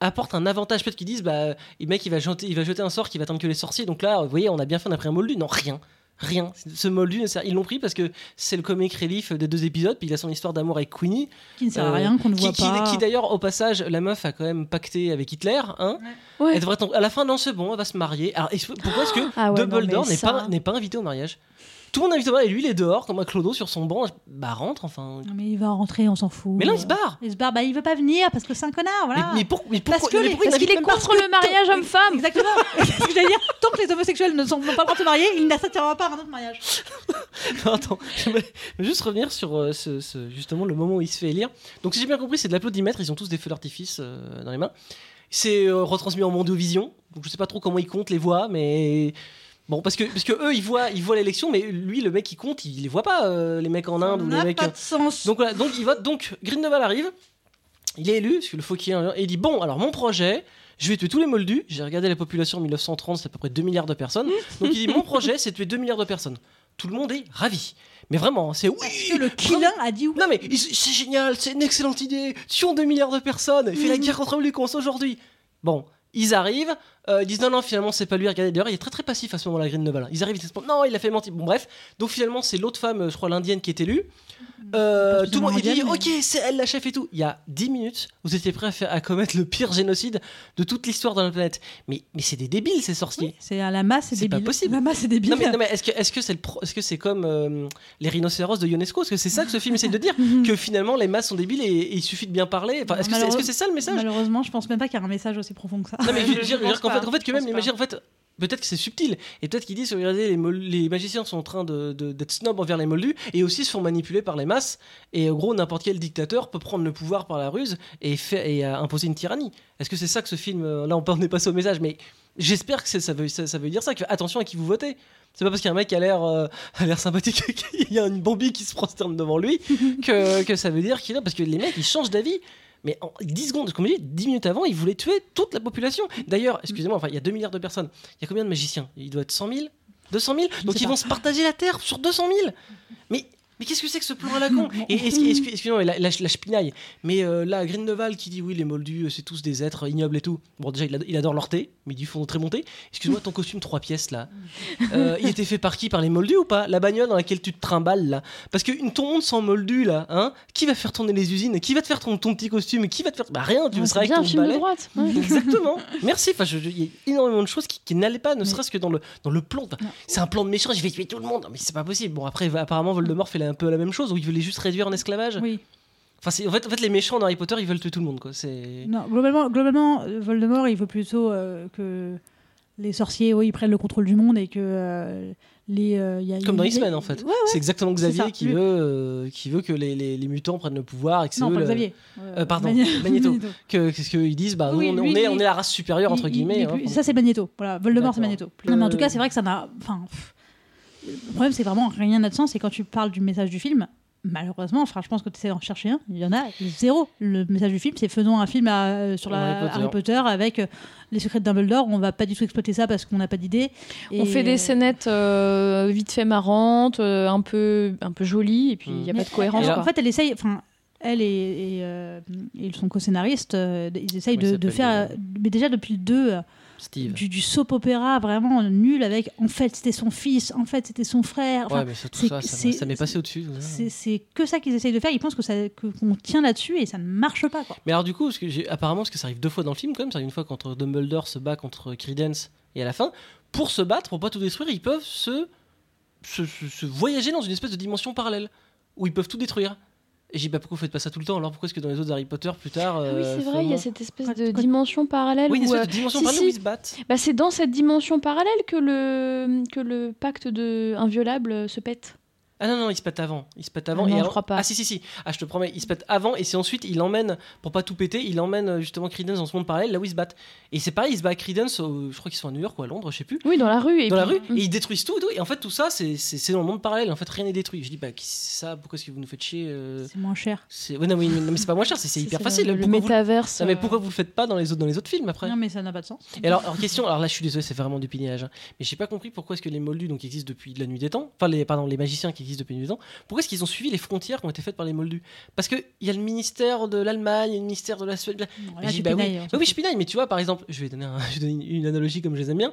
apporte un avantage? Peut-être qu'ils disent, bah, le mec il va, jeter, il va jeter un sort qui va attendre que les sorciers. Donc là, vous voyez, on a bien fait, on a pris un moldu. Non, rien. Rien. Ce moldu, ils l'ont pris parce que c'est le comic relief des deux épisodes, puis il a son histoire d'amour avec Queenie. Qui ne sert à Euh, rien, qu'on ne voit qui- pas. qui d'ailleurs, au passage, la meuf a quand même pacté avec Hitler. Hein Ouais. Elle devrait tomber- à la fin, non, c'est bon, elle va se marier. Alors, pourquoi est-ce que Ah ouais, Dumbledore n'est ça- pas, n'est pas invité au mariage? Tout le monde au mariage et lui, il est dehors, comme un clodo sur son banc. Bah, rentre, enfin. Non, mais il va rentrer, on s'en fout. Mais là, il se barre. Il se barre, bah il veut pas venir parce que c'est un connard, voilà. Mais, mais pour- mais Parce pourquoi, Parce qu'il est contre le mariage homme-femme. Exactement. Ce que j'allais dire. Tant que les homosexuels ne sont pas le droit de se marier, il n'acceptera pas un autre mariage. Non, attends, j'aimerais juste revenir sur euh, ce, ce- justement le moment où il se fait élire. Donc, si j'ai bien compris, c'est de l'applaudimètre. Ils ont tous des feux d'artifice euh, dans les mains. C'est euh, retransmis en mondiovision. Donc, je sais pas trop comment ils comptent les voix, mais bon, parce que parce que eux, ils voient ils voient l'élection, mais lui, le mec qui compte, il les voit pas, euh, les mecs en Inde ou Ça les n'a mecs. pas de sens. Donc voilà, donc il vote. Donc Grindelwald arrive. Il est élu, parce que le faux qui est et il dit bon, alors mon projet. Je vais tuer tous les moldus. J'ai regardé la population en 1930, c'est à peu près 2 milliards de personnes. Donc il dit Mon projet, c'est de tuer 2 milliards de personnes. Tout le monde est ravi. Mais vraiment, c'est oui Parce que le Killin a dit oui. non mais c'est génial, c'est une excellente idée. Tuons 2 milliards de personnes, fait la guerre contre les cons aujourd'hui. Bon, ils arrivent, euh, ils disent non non finalement c'est pas lui. Regardez d'ailleurs il est très très passif à ce moment-là Grindelwald. Ils arrivent, ils disent non il a fait mentir. Bon bref, donc finalement c'est l'autre femme, euh, je crois l'indienne qui est élue. Euh, tout le monde il dit ok c'est elle la chef et tout. Il y a 10 minutes, vous étiez prêts à, faire, à commettre le pire génocide de toute l'histoire de la planète. Mais mais c'est des débiles ces sorciers. Oui, c'est à la masse, c'est C'est pas débile. possible. La masse, c'est débile. Non mais, non, mais est-ce que est-ce que c'est pro- c'est comme euh, les rhinocéros de Ionesco? Est-ce que c'est ça que ce film essaie de dire? Que finalement les masses sont débiles et, et il suffit de bien parler Enfin, Est-ce que c'est c'est ça le message? Malheureusement, je pense même pas qu'il y a un message aussi profond que ça. Non mais je veux Je dire, fait, en fait que même pense l'imaginaire en fait peut-être que c'est subtil et peut-être qu'ils disent regardez les, les magiciens sont en train de- de- d'être snob envers les moldus et aussi se font manipuler par les masses et en gros n'importe quel dictateur peut prendre le pouvoir par la ruse et, et euh, imposer une tyrannie. Est-ce que c'est ça que ce film euh, là on peut on est passé au message mais j'espère que ça veut, ça, ça veut dire ça que attention à qui vous votez. C'est pas parce qu'un mec a l'air euh, l'air sympathique qu'il y a une bombi qui se prosterne devant lui que, que ça veut dire qu'il a parce que les mecs ils changent d'avis. Mais en 10 secondes, comme je dis, 10 minutes avant, ils voulaient tuer toute la population. D'ailleurs, excusez-moi, enfin, il y a 2 milliards de personnes. Il y a combien de magiciens? Il doit être 100 000 200 000 Je Donc ils pas. vont se partager la Terre sur 200 000 Mais, mais qu'est-ce que c'est que ce plan à la con Et excusez-moi, la, la, la chepinaille. Mais euh, là, Grindelwald qui dit oui, les moldus, euh, c'est tous des êtres ignobles et tout. Bon, déjà, il, ad- il adore leur thé, mais il dit font très bon thé. Excuse-moi, ton costume 3 pièces là, euh, il était fait par qui? Par les moldus ou pas? La bagnole dans laquelle tu te trimbales là Parce que une ton monde sans moldu là, hein Qui va faire tourner les usines? Qui va te faire ton, ton petit costume? Qui va te faire. Bah rien, tu Ouais, seras avec ton film de droite. ouais. Exactement. Merci. Enfin, il y a énormément de choses qui, qui n'allaient pas, ne Mais- serait-ce que dans le, dans le plan. Enfin. C'est un plan de méchant. Je vais tuer tout le monde. Non, mais c'est pas possible. Bon, après, apparemment, Voldemort fait la un peu la même chose, où il veut les juste réduire en esclavage. Oui. Enfin, en fait, en fait, les méchants dans Harry Potter, ils veulent tuer tout le monde, quoi. Non, globalement, globalement, Voldemort, il veut plutôt euh, que les sorciers, oui, ils prennent le contrôle du monde et que euh, les. euh, y a- Comme dans X-Men, en fait. Ouais, ouais. C'est exactement Xavier qui veut, euh, qui veut que les, les, les mutants prennent le pouvoir et que Non, eux pas le- Xavier. Pardon, Magneto. que qu'est-ce qu'ils disent bah Oui, nous, on, lui, on est, on est la race supérieure entre Il- il- il guillemets hein, ça, c'est Magneto. Voilà, Voldemort, c'est. Magneto. Non, mais en tout cas, c'est vrai que ça n'a. Enfin. pff, Le problème, c'est vraiment rien n'a de sens. Et quand tu parles du message du film, malheureusement, enfin, je pense que tu essaies d'en chercher un. Il y en a zéro. Le message du film, c'est faisons un film à- euh, sur la Harry Potter. Harry Potter avec euh, les secrets de Dumbledore. On va pas du tout exploiter ça parce qu'on n'a pas d'idée. On fait des scénettes euh, vite fait marrantes, euh, un peu, un peu jolies, et puis il n'y a Mm. pas de cohérence. En fait, elle essaye. Enfin, elle et, et, euh, et son co-scénariste, euh, ils essayent de, faire. Mais déjà depuis le 2, euh, Steve du, du soap opéra vraiment nul avec. En fait, c'était son fils. En fait, c'était son frère. Enfin, ouais mais ça, tout c'est- ça ça, c'est- ça m'est passé au-dessus c'est c'est que ça qu'ils essayent de faire. Ils pensent que ça que- qu'on tient là-dessus et ça ne marche pas. Quoi. mais alors du coup parce que apparemment parce que ça arrive deux fois dans le film quand même ça arrive une fois quand Dumbledore se bat contre Credence et à la fin pour se battre pour pas tout détruire ils peuvent se se, se- se voyager dans une espèce de dimension parallèle où ils peuvent tout détruire et j'ai dit bah pourquoi vous faites pas ça tout le temps? Alors pourquoi est-ce que dans les autres Harry Potter plus tard Ah oui, euh, c'est vrai, il y a Froment- cette espèce de dimension parallèle oui où, euh, dimension si, parallèle si. où ils se battent bah, c'est dans cette dimension parallèle que le, que le pacte de inviolable euh, se pète. Ah non, non, il se pète avant. Il se pète avant. Ah non, et je alors- crois pas. Ah si, si, si. Ah, je te promets, il se pète avant. Et c'est ensuite, il emmène, pour pas tout péter, il emmène euh, justement Credence dans ce monde parallèle, là où ils se battent. Et c'est pareil, il se bat à Credence, au- je crois qu'ils sont à New York ou à Londres, je sais plus. Oui, dans la rue. Et dans la rue, et ils détruisent tout, et tout. Et en fait, tout ça, c'est dans le monde parallèle. En fait, rien n'est détruit. Je dis, bah, qui c'est ça? Pourquoi est-ce que vous nous faites chier euh, C'est moins cher. c'est- ouais, non, mais, non, mais c'est pas moins cher, c'est c'est hyper le- facile. Le, vous- métaverse. Non, mais euh, pourquoi vous le faites pas dans les autres, dans les autres films après? Non, mais ça n'a pas de sens. et alors, alors, question, alors là je suis désolé, c'est vraiment du pignage, hein, mais j'ai pas compris pourquoi est-ce que les moldus, donc existent depuis la nuit des temps, enfin les, pardon, les magiciens qui existent depuis la nuit des temps, pourquoi est-ce qu'ils ont suivi les frontières qui ont été faites par les moldus? Parce qu'il y a le ministère de l'Allemagne, il y a le ministère de la Suède. là, j'ai dit, tu bah oui, hein, Bah oui, je pinaille, mais tu vois, par exemple, je vais donner, un- je vais donner une, une analogie comme je les aime bien.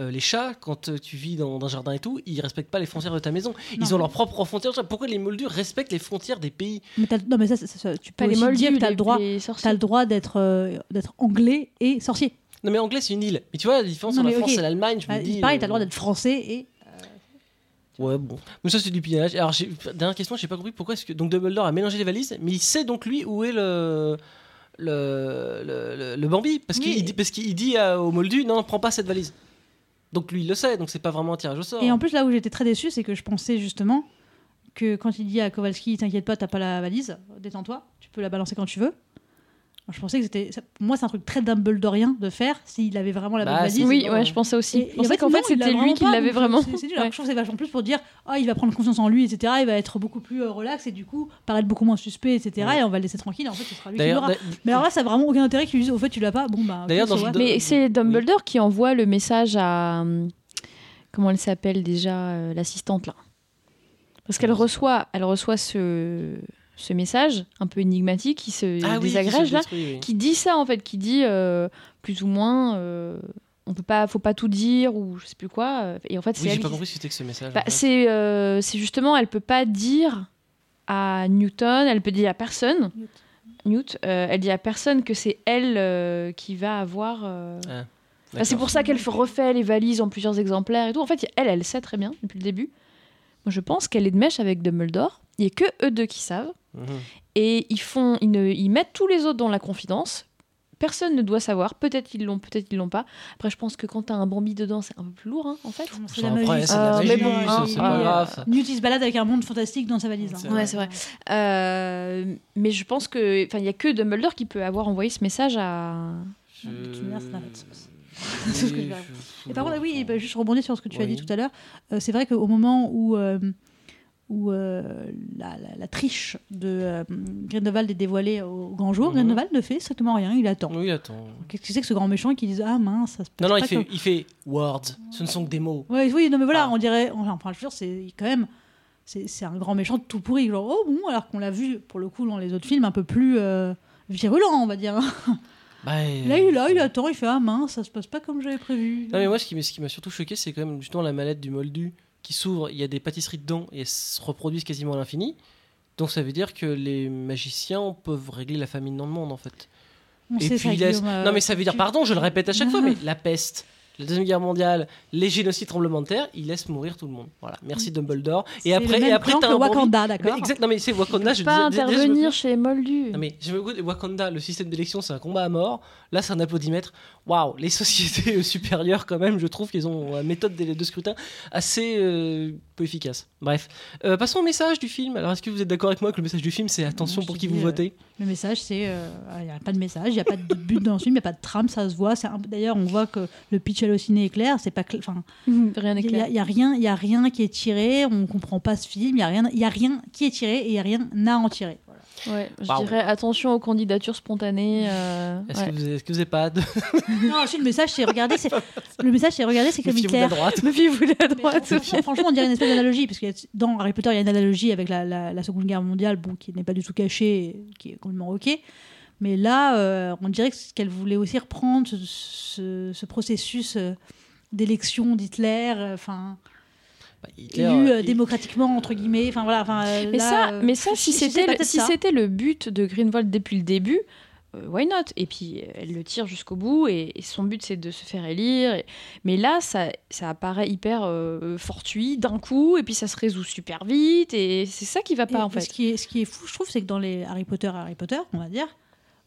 Euh, les chats, quand euh, tu vis dans, dans un jardin et tout, ils respectent pas les frontières de ta maison. Ils ont leurs propres frontières. Pourquoi les moldus respectent les frontières des pays? Mais non, mais ça, ça- ça- tu peux pas les aussi moldus, dire que t'as les- le droit. les T'as sorciers. le droit d'être euh, d'être anglais et sorcier. Non, mais anglais, c'est une île. Mais tu vois, la différence Non, entre la mais France et l'Allemagne, je me Bah, dis. pareil, euh, t'as le droit d'être français et. Ouais, bon. Mais ça, c'est du pinage. Alors, dernière question, j'ai pas compris pourquoi est-ce que. Donc, Dumbledore a mélangé les valises, mais il sait donc, lui, où est le. Le, le, le- le Bambi? Parce Oui. qu'il dit, parce qu'il dit à- au Moldu non prends pas cette valise donc lui il le sait donc c'est pas vraiment un tirage au sort Et en plus, là où j'étais très déçue, c'est que je pensais justement que quand il dit à Kowalski, t'inquiète pas, t'as pas la valise, détends-toi, tu peux la balancer quand tu veux. Moi, je pensais que c'était. Pour moi, c'est un truc très Dumbledorien de faire s'il avait vraiment la Bah, bonne valise. c'est- Oui, ouais, je pensais aussi. Et- Je pensais qu'en fait, c'était lui qui l'avait vraiment. C'est Ouais. je trouve c'est vachement plus pour dire ah il va prendre confiance en lui, etc. Il va être beaucoup plus euh, relax et du coup paraître beaucoup moins suspect, etc. Ouais. Et on va le laisser tranquille. Et en fait, ce sera lui qui l'aura. Mais alors là, ça a vraiment aucun intérêt qu'ils lui disent au fait, tu l'as pas. Bon bah. D'ailleurs. Mais Euh, c'est Dumbledore qui envoie le message à. hum, Comment elle s'appelle déjà, euh, l'assistante là Parce qu'elle reçoit, elle reçoit ce, ce message un peu énigmatique qui se ah oui, désagrège là, détruit, oui. qui dit ça en fait, qui dit euh, plus ou moins. euh, on peut pas, faut pas tout dire ou je sais plus quoi. euh, Et en fait, c'est Oui, j'ai pas qui- compris ce que c'était que ce message. Bah, en fait. c'est euh, c'est justement, elle peut pas dire à Newton, elle peut dire à personne. Newt. Newt, euh, elle dit à personne que c'est elle euh, qui va avoir. euh, Ah, Enfin, c'est pour ça qu'elle refait les valises en plusieurs exemplaires et tout. En fait, elle, elle sait très bien depuis le début. Moi, je pense qu'elle est de mèche avec Dumbledore. Il n'y a que eux deux qui savent. Mhm. Et ils, font, ils, ne- ils mettent tous les autres dans la confidence. Personne ne doit savoir. Peut-être ils l'ont, peut-être ils l'ont pas. Après, je pense que quand t'as un Bambi dedans, c'est un peu plus lourd, hein, en fait. C'est la après, magie. la Ah, mais bon, c'est- hein, c'est ah, pas euh, grave. Newt il se balade avec un monde fantastique dans sa valise. hein. C'est Ouais, c'est vrai. Euh, mais je pense que, enfin, il y a que Dumbledore qui peut avoir envoyé ce message à. Je- sens. Oui, C'est ce que je vais je- Et par contre, oui, bah, juste rebondir sur ce que tu as dit tout à l'heure, euh, c'est vrai qu'au moment où, euh, où euh, la, la- la triche de euh, Grindelwald est dévoilée au grand jour, Mhm. Grindelwald ne fait strictement rien, il attend. Oui, attends. Qu'est-ce que c'est que ce grand méchant qui dit Ah mince, ça se passe Non, non, pas il fait, comme- il fait words. Ce ne sont que des mots. Ouais, oui, non, mais voilà, Ah. on dirait. Enfin, je veux dire, c'est quand même. C'est un grand méchant tout pourri. Genre, oh bon, alors qu'on l'a vu, pour le coup, dans les autres films, un peu plus euh, virulent, on va dire. Bah, Là, il, là, il attend, il fait Ah mince, ça se passe pas comme j'avais prévu. Non, mais moi, ce qui, m'a- ce qui m'a surtout choqué, c'est quand même justement la mallette du moldu qui s'ouvre. Il y a des pâtisseries dedans et se reproduisent quasiment à l'infini. Donc ça veut dire que les magiciens peuvent régler la famine dans le monde en fait. On et puis ça, il laisse- euh, Non mais ça veut dire, pardon, je le répète à chaque fois, mais la peste. la Deuxième Guerre mondiale, les génocides, tremblements de terre, il laisse mourir tout le monde. Voilà, merci Dumbledore. C'est Et après, le même et après t'as un Wakanda, d'accord exact, non mais c'est Wakanda, je pas disais- déjà, je me intervenir chez les Moldus. Non mais je me Wakanda, le système d'élection c'est un combat à mort. Là c'est un applaudimètre. Waouh, les sociétés supérieures quand même, je trouve qu'ils ont une méthode de, de scrutin assez euh, peu efficace. Bref, Euh, passons au message du film. Alors est-ce que vous êtes d'accord avec moi que le message du film c'est attention pour qui vous euh, votez? Le message, c'est. euh, Il n'y a pas de message, il n'y a pas de but dans le film, il n'y a pas de trame, ça se voit. D'ailleurs, on voit que le pitch halluciné est clair. C'est pas cl- enfin, Rien n'est Il n'y clair. a, il y a rien, y a rien qui est tiré. On comprend pas ce film. Il y a rien, il y a rien qui est tiré et il y a rien à en tirer. Ouais, je dirais attention aux candidatures spontanées. euh, Est-ce ouais. que, vous- n'avez pas de non, ensuite, le message, c'est regarder. C'est le message, c'est regarder. C'est comme méfiez-vous de Hitler. la droite Méfiez-vous la Mais droite. franchement, franchement, on dirait une espèce d'analogie, parce que dans Harry Potter, il y a une analogie avec la, la- la Seconde Guerre mondiale, bon, qui n'est pas du tout cachée, qui est complètement ok. Mais là, euh, on dirait qu'elle voulait aussi reprendre, ce, ce- ce processus euh, d'élection d'Hitler, euh, enfin Hitler, élu euh, il- démocratiquement entre guillemets, enfin voilà. enfin, euh, Mais là, ça, euh, mais ça je- si c'était le, si c'était le but de Greenwald depuis le début, euh, why not? Et puis euh, elle le tire jusqu'au bout et, et son but c'est de se faire élire. Et- Mais là, ça, ça apparaît hyper euh, fortuit d'un coup et puis ça se résout super vite et c'est ça qui va Et- pas en fait. Ce qui, est, ce qui est fou, je trouve, c'est que dans les Harry Potter, Harry Potter, on va dire,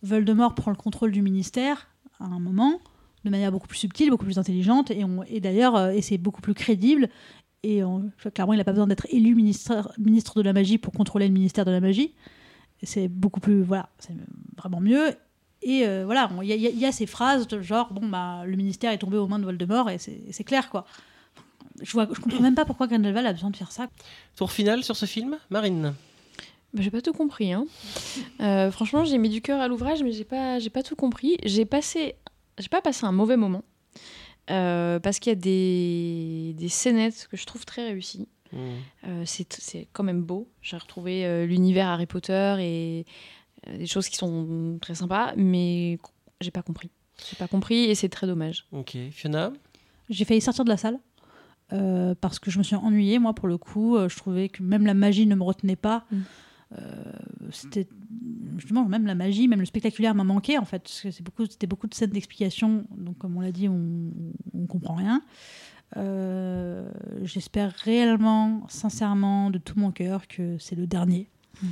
Voldemort prend le contrôle du ministère à un moment, de manière beaucoup plus subtile, beaucoup plus intelligente, et, on- et d'ailleurs, euh, et c'est beaucoup plus crédible. Et on- clairement, il n'a pas besoin d'être élu ministre, ministre de la magie pour contrôler le ministère de la magie. C'est beaucoup plus, voilà, c'est vraiment mieux. Et euh, voilà, il y, a- il y y a ces phrases de genre, bon, bah, le ministère est tombé aux mains de Voldemort, et c'est c'est clair, quoi. Je, vois, je comprends même pas pourquoi Grindelwald a besoin de faire ça. Tour final sur ce film, Marine. Bah, j'ai pas tout compris. Hein. Euh, franchement, j'ai mis du cœur à l'ouvrage, mais j'ai pas, j'ai pas tout compris. J'ai passé, j'ai pas passé un mauvais moment euh, parce qu'il y a des, des scénettes que je trouve très réussies. Hmm. Euh, c'est, c'est quand même beau. J'ai retrouvé euh, l'univers Harry Potter et euh, des choses qui sont très sympas, mais j'ai pas compris. J'ai pas compris et c'est très dommage. Ok, Fiona? J'ai failli sortir de la salle euh, parce que je me suis ennuyée, moi, pour le coup. Je trouvais que même la magie ne me retenait pas. Mm. Euh, c'était justement même la magie, même le spectaculaire m'a manqué en fait. C'est beaucoup, c'était beaucoup de scènes d'explication. Donc, comme on l'a dit, on, on comprend rien. Euh, J'espère réellement, sincèrement, de tout mon cœur que c'est le dernier. Mm.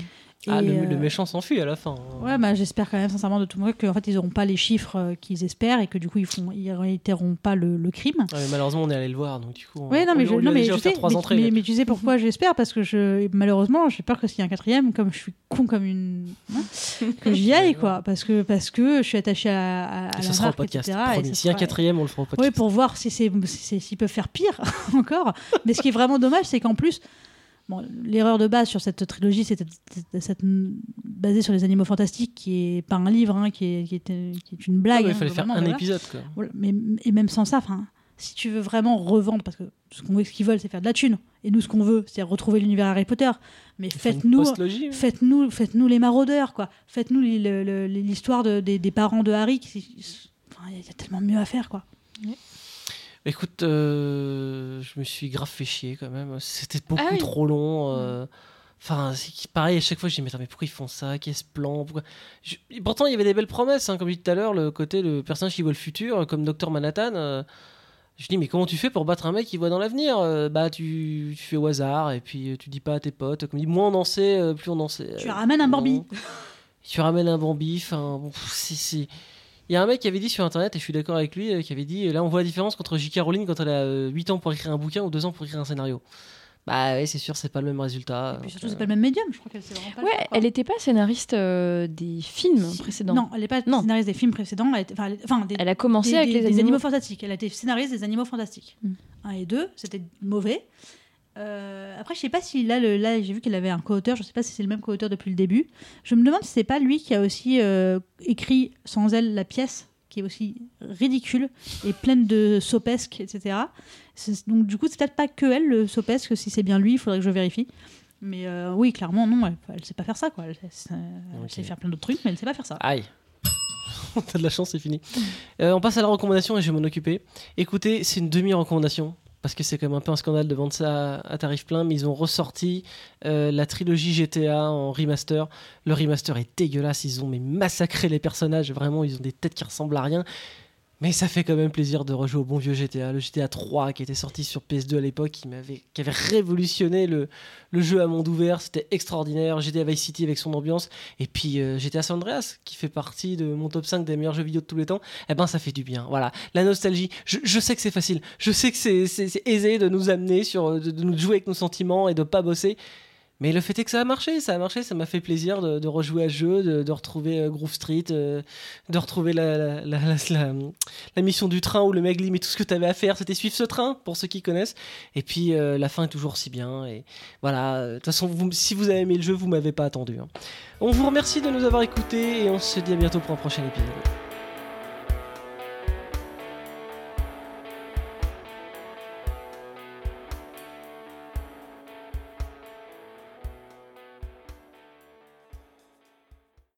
Ah, le, euh, le méchant s'enfuit à la fin. hein. Ouais, bah, j'espère quand même sincèrement de tout mon cœur qu'en fait ils n'auront pas les chiffres euh, qu'ils espèrent et que du coup ils font, ils réitéreront pas le, le crime. Ouais, mais malheureusement, on est allé le voir, donc du coup, on, Ouais, non, on mais je, on lui non, mais je sais, mais, entrées. mais, tu sais pourquoi j'espère Parce que je, malheureusement, j'ai peur que s'il y a un quatrième, comme je suis con comme une. hein, que j'y aille, quoi. Parce que, parce que je suis attachée à, à, à Et la ce sera au podcast. S'il y a un quatrième, on le fera au Oui, podcast. pour voir si c'est si s'ils peuvent faire pire encore. Mais ce qui est vraiment dommage, c'est qu'en plus, bon, l'erreur de base sur cette trilogie, c'était basée sur les animaux fantastiques, qui est pas un livre, hein, qui, est, qui, est, qui est une blague. hein, il fallait faire vraiment, un voilà. épisode. Quoi. Voilà, mais, et même sans ça, enfin, si tu veux vraiment revendre, parce que ce qu'on ce qu'ils veulent, c'est faire de la thune, et nous, ce qu'on veut, c'est retrouver l'univers Harry Potter. Mais faites-nous, post-logie. faites-nous, faites-nous les maraudeurs, quoi. Faites-nous l'histoire de- des, des parents de Harry. qui- enfin, Il y a tellement mieux à faire, quoi. Écoute, euh, je me suis grave fait chier quand même. C'était beaucoup Ah oui. trop long. euh, Enfin, pareil, à chaque fois, je dis, mais, attends, mais pourquoi ils font ça? Qu'est-ce plan? Pourquoi... Je- Pourtant, il y avait des belles promesses, hein, comme je dis tout à l'heure, le côté, le personnage qui voit le futur, comme Docteur Manhattan. euh, Je dis, mais comment tu fais pour battre un mec qui voit dans l'avenir? Euh, Bah, tu, tu fais au hasard, et puis tu dis pas à tes potes. Comme dit, moins on en sait, plus on en sait. Tu ramènes un Bambi. Tu ramènes un Bambi. Enfin, bon, c'est- Il y a un mec qui avait dit sur internet, et je suis d'accord avec lui, euh, qui avait dit là on voit la différence entre J.K. Rowling quand elle a euh, 8 ans pour écrire un bouquin ou 2 ans pour écrire un scénario. Bah ouais, c'est sûr, c'est pas le même résultat. Et puis surtout, euh, c'est pas le même médium. Je crois qu'elle sait vraiment pas Ouais, elle était pas scénariste euh, des films Si- précédents. Non, elle n'est pas Non. scénariste des films précédents. Elle était- enfin, elle- enfin, des, Elle a commencé des, avec des- les des animaux. fantastiques. Elle a été scénariste des animaux fantastiques. Mm. 1 et 2, c'était mauvais. Euh, après, je sais pas si là, le, là j'ai vu qu'elle avait un co-auteur. Je sais pas si c'est le même co-auteur depuis le début. Je me demande si c'est pas lui qui a aussi euh, écrit sans elle la pièce, qui est aussi ridicule et pleine de sopesques, etc. Donc du coup, c'est peut-être pas que elle le sopesque. Si c'est bien lui, il faudrait que je vérifie. Mais euh, oui, clairement, non, elle, elle sait pas faire ça, quoi. Elle, sait- elle Ok. sait faire plein d'autres trucs, mais elle sait pas faire ça. Aïe. T'as de la chance, c'est fini. On passe à la recommandation et je vais m'en occuper. Écoutez, c'est une demi-recommandation. Parce que c'est quand même un peu un scandale de vendre ça à, tarif plein, mais ils ont ressorti euh, la trilogie GTA en remaster. Le remaster est dégueulasse, ils ont massacré les personnages, vraiment, ils ont des têtes qui ressemblent à rien. Mais ça fait quand même plaisir de rejouer au bon vieux GTA, le GTA 3 qui était sorti sur PS2 à l'époque, qui, qui avait révolutionné le, le jeu à monde ouvert, c'était extraordinaire. GTA Vice City avec son ambiance, et puis euh, GTA San Andreas qui fait partie de mon top 5 des meilleurs jeux vidéo de tous les temps, eh ben ça fait du bien. Voilà, la nostalgie, je, sais que c'est facile, je sais que c'est aisé de nous amener, sur, de, de nous jouer avec nos sentiments et de pas bosser. Mais le fait est que ça a marché, ça a marché, ça m'a fait plaisir de, rejouer à ce jeu, de, retrouver euh, Groove Street, euh, de retrouver la, mission du train où le mec dit mais tout ce que tu avais à faire c'était suivre ce train, pour ceux qui connaissent. Et puis euh, la fin est toujours si bien. Et voilà, de toute façon, si vous avez aimé le jeu, vous m'avez pas attendu. hein. On vous remercie de nous avoir écoutés et on se dit à bientôt pour un prochain épisode.